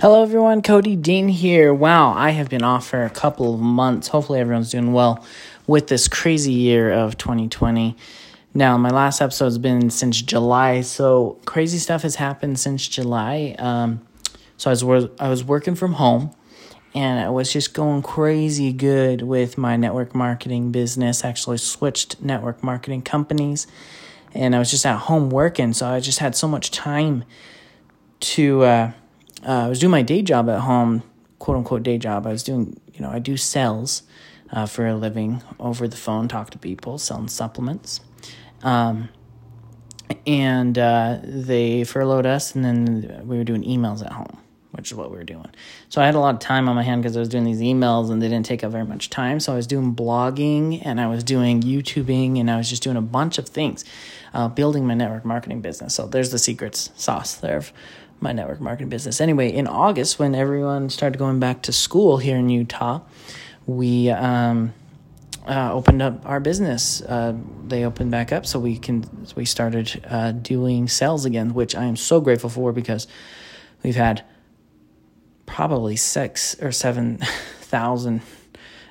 Hello, everyone. Cody Dean here. Wow, I have been off for a couple of months. Hopefully, everyone's doing well with this crazy year of 2020. Now, my last episode has been since July, so crazy stuff has happened since July. Um, so I was I was working from home, and I was just going crazy good with my network marketing business. Actually, switched network marketing companies, and I was just at home working, so I just had so much time to. Uh, uh, I was doing my day job at home, quote unquote day job. I was doing, you know, I do sales uh, for a living over the phone, talk to people, selling supplements. Um, and uh, they furloughed us, and then we were doing emails at home, which is what we were doing. So I had a lot of time on my hand because I was doing these emails, and they didn't take up very much time. So I was doing blogging, and I was doing YouTubing, and I was just doing a bunch of things, uh, building my network marketing business. So there's the secrets sauce there of my network marketing business. Anyway, in August, when everyone started going back to school here in Utah, we um, uh, opened up our business. Uh, they opened back up, so we can we started uh, doing sales again, which I am so grateful for because we've had probably six or seven thousand.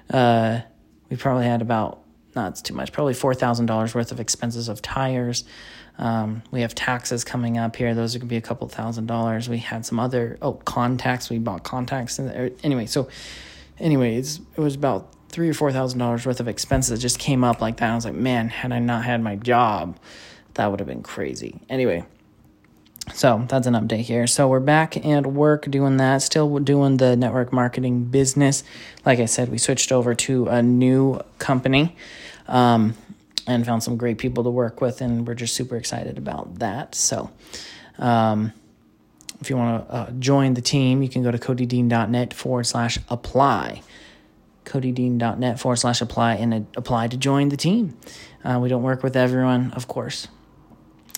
Uh, we probably had about not too much, probably four thousand dollars worth of expenses of tires. Um, we have taxes coming up here; those are going to be a couple thousand dollars. We had some other oh contacts. We bought contacts. And, anyway, so anyway, it was about three or four thousand dollars worth of expenses that just came up like that. I was like, man, had I not had my job, that would have been crazy. Anyway, so that's an update here. So we're back at work doing that, still doing the network marketing business. Like I said, we switched over to a new company. Um, and found some great people to work with, and we're just super excited about that. So, um, if you want to uh, join the team, you can go to codydean.net forward slash apply. codydean.net forward slash apply and apply to join the team. Uh, we don't work with everyone, of course.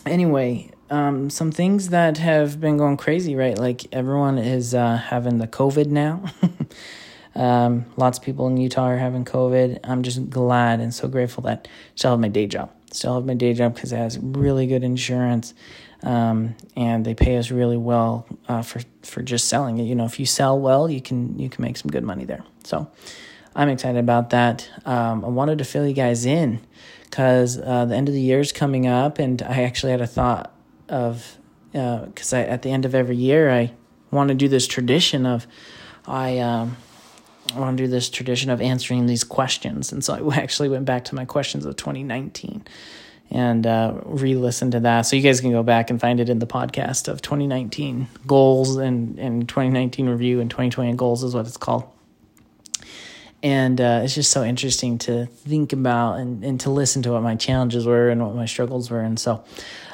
Anyway, um, some things that have been going crazy, right? Like everyone is uh, having the COVID now. Um, lots of people in Utah are having COVID. I'm just glad and so grateful that I still have my day job. Still have my day job because it has really good insurance, um, and they pay us really well uh, for for just selling it. You know, if you sell well, you can you can make some good money there. So, I'm excited about that. Um, I wanted to fill you guys in because uh, the end of the year is coming up, and I actually had a thought of because uh, at the end of every year I want to do this tradition of I um, I want to do this tradition of answering these questions. And so I actually went back to my questions of 2019 and uh, re listened to that. So you guys can go back and find it in the podcast of 2019 goals and, and 2019 review and 2020 goals is what it's called. And uh, it's just so interesting to think about and, and to listen to what my challenges were and what my struggles were. And so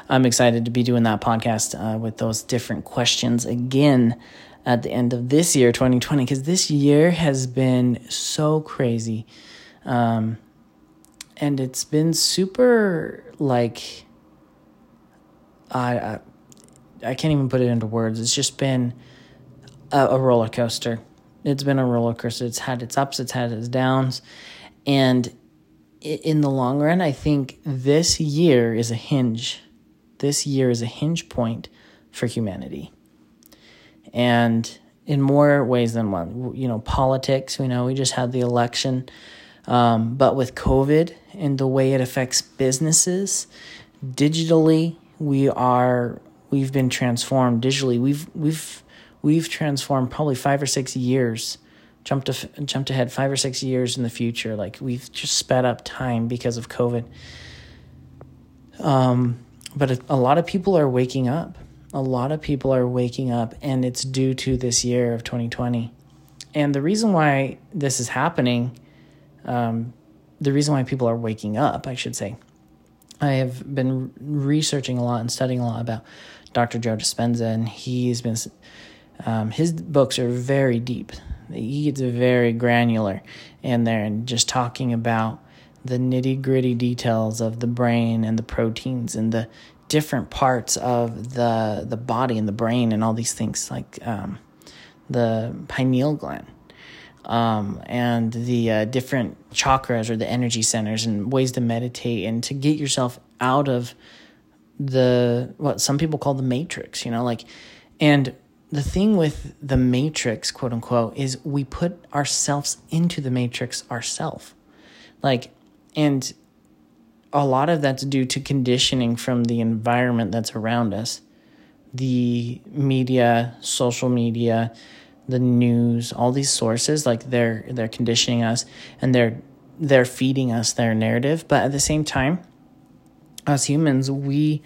I'm excited to be doing that podcast uh, with those different questions again at the end of this year, 2020, because this year has been so crazy. Um, and it's been super like, I, I, I can't even put it into words. It's just been a, a roller coaster. It's been a roller coaster. It's had its ups, it's had its downs. And in the long run, I think this year is a hinge. This year is a hinge point for humanity and in more ways than one. You know, politics, we know we just had the election. Um, but with COVID and the way it affects businesses, digitally, we are we've been transformed digitally. We've we've we've transformed probably five or six years, jumped to, jumped ahead five or six years in the future. Like we've just sped up time because of COVID. Um, but a, a lot of people are waking up a lot of people are waking up, and it's due to this year of 2020. And the reason why this is happening, um, the reason why people are waking up, I should say, I have been researching a lot and studying a lot about Dr. Joe Dispenza, and he's been, um, his books are very deep. He gets very granular in there and just talking about the nitty gritty details of the brain and the proteins and the different parts of the the body and the brain and all these things like um, the pineal gland um, and the uh, different chakras or the energy centers and ways to meditate and to get yourself out of the what some people call the matrix you know like and the thing with the matrix, quote unquote, is we put ourselves into the matrix ourselves. Like, and a lot of that's due to conditioning from the environment that's around us. The media social media the news all these sources like they're they're conditioning us and they're they're feeding us their narrative. But at the same time as humans we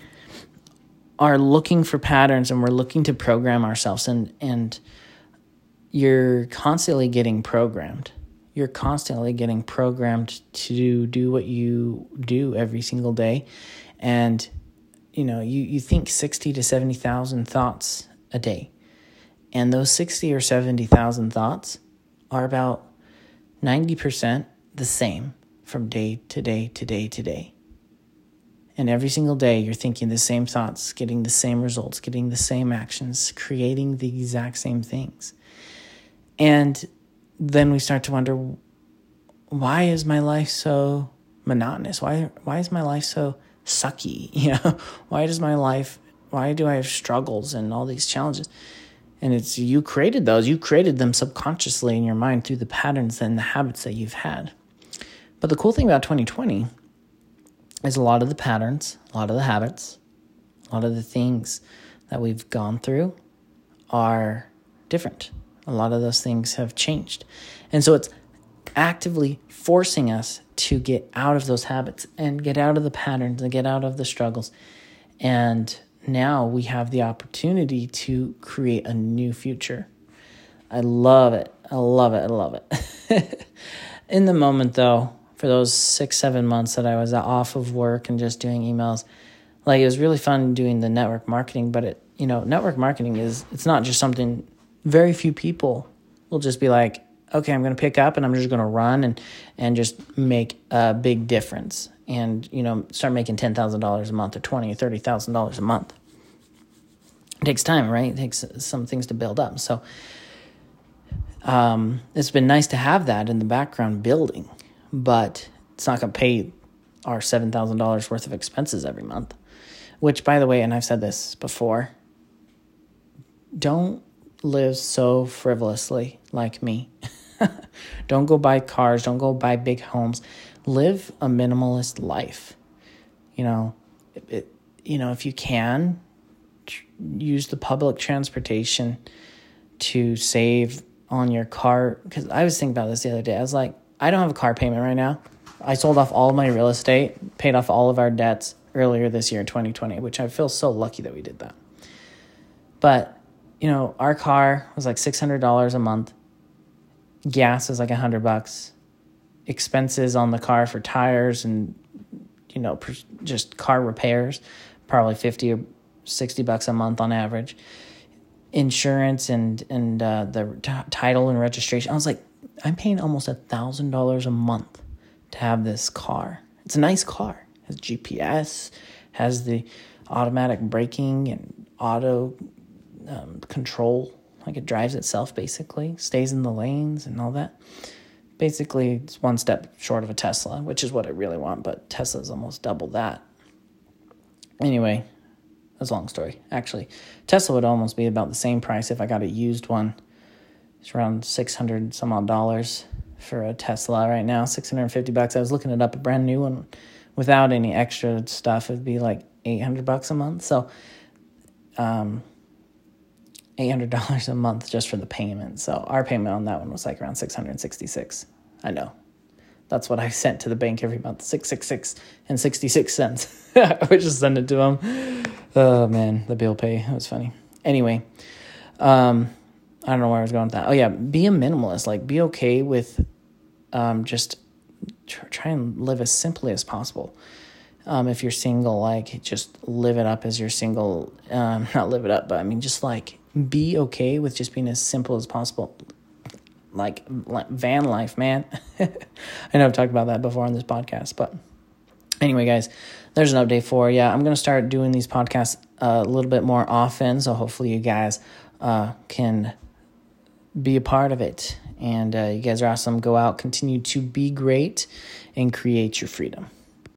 are looking for patterns and we're looking to program ourselves and and you're constantly getting programmed you're constantly getting programmed to do what you do every single day. And you know you, you think 60 to 70,000 thoughts a day. And those 60 or 70,000 thoughts are about 90% the same from day to day to day to day. And every single day you're thinking the same thoughts getting the same results getting the same actions creating the exact same things. And then we start to wonder why is my life so monotonous? Why why is my life so sucky? You know, why does my life why do I have struggles and all these challenges? And it's you created those. You created them subconsciously in your mind through the patterns and the habits that you've had. But the cool thing about 2020 is a lot of the patterns, a lot of the habits, a lot of the things that we've gone through are different a lot of those things have changed. And so it's actively forcing us to get out of those habits and get out of the patterns and get out of the struggles. And now we have the opportunity to create a new future. I love it. I love it. I love it. In the moment, though, for those six, seven months that I was off of work and just doing emails, like it was really fun doing the network marketing, but it, you know, network marketing is, it's not just something very few people will just be like, okay, I'm going to pick up and I'm just going to run and and just make a big difference and you know start making ten thousand dollars a month or twenty or thirty thousand dollars a month. It takes time, right? It takes some things to build up. So um, it's been nice to have that in the background building, but it's not going to pay our seven thousand dollars worth of expenses every month. Which, by the way, and I've said this before, don't live so frivolously like me. don't go buy cars, don't go buy big homes. Live a minimalist life. You know, it, it, you know, if you can, tr- use the public transportation to save on your car cuz I was thinking about this the other day. I was like, I don't have a car payment right now. I sold off all of my real estate, paid off all of our debts earlier this year 2020, which I feel so lucky that we did that. But you know, our car was like $600 a month. Gas is like a hundred bucks. Expenses on the car for tires and, you know, just car repairs, probably 50 or 60 bucks a month on average. Insurance and, and uh, the t- title and registration. I was like, I'm paying almost a thousand dollars a month to have this car. It's a nice car. It has GPS, has the automatic braking and auto um, control, like it drives itself basically, stays in the lanes and all that. Basically, it's one step short of a Tesla, which is what I really want, but Tesla's almost double that. Anyway, that's a long story. Actually, Tesla would almost be about the same price if I got a used one. It's around 600 some odd dollars for a Tesla right now, 650 bucks. I was looking it up, a brand new one without any extra stuff, it'd be like 800 bucks a month. So, um, $800 a month just for the payment. So our payment on that one was like around 666. I know. That's what I sent to the bank every month, 666 and 66 cents. I just send it to them. Oh man, the bill pay. It was funny. Anyway, um, I don't know where I was going with that. Oh yeah, be a minimalist. Like be okay with um, just try and live as simply as possible. Um, if you're single, like just live it up as you're single. Um, not live it up, but I mean, just like be okay with just being as simple as possible. Like, van life, man. I know I've talked about that before on this podcast, but anyway, guys, there's an update for yeah. I'm to start doing these podcasts a little bit more often, so hopefully you guys uh, can be a part of it. And uh, you guys are awesome. Go out, continue to be great, and create your freedom.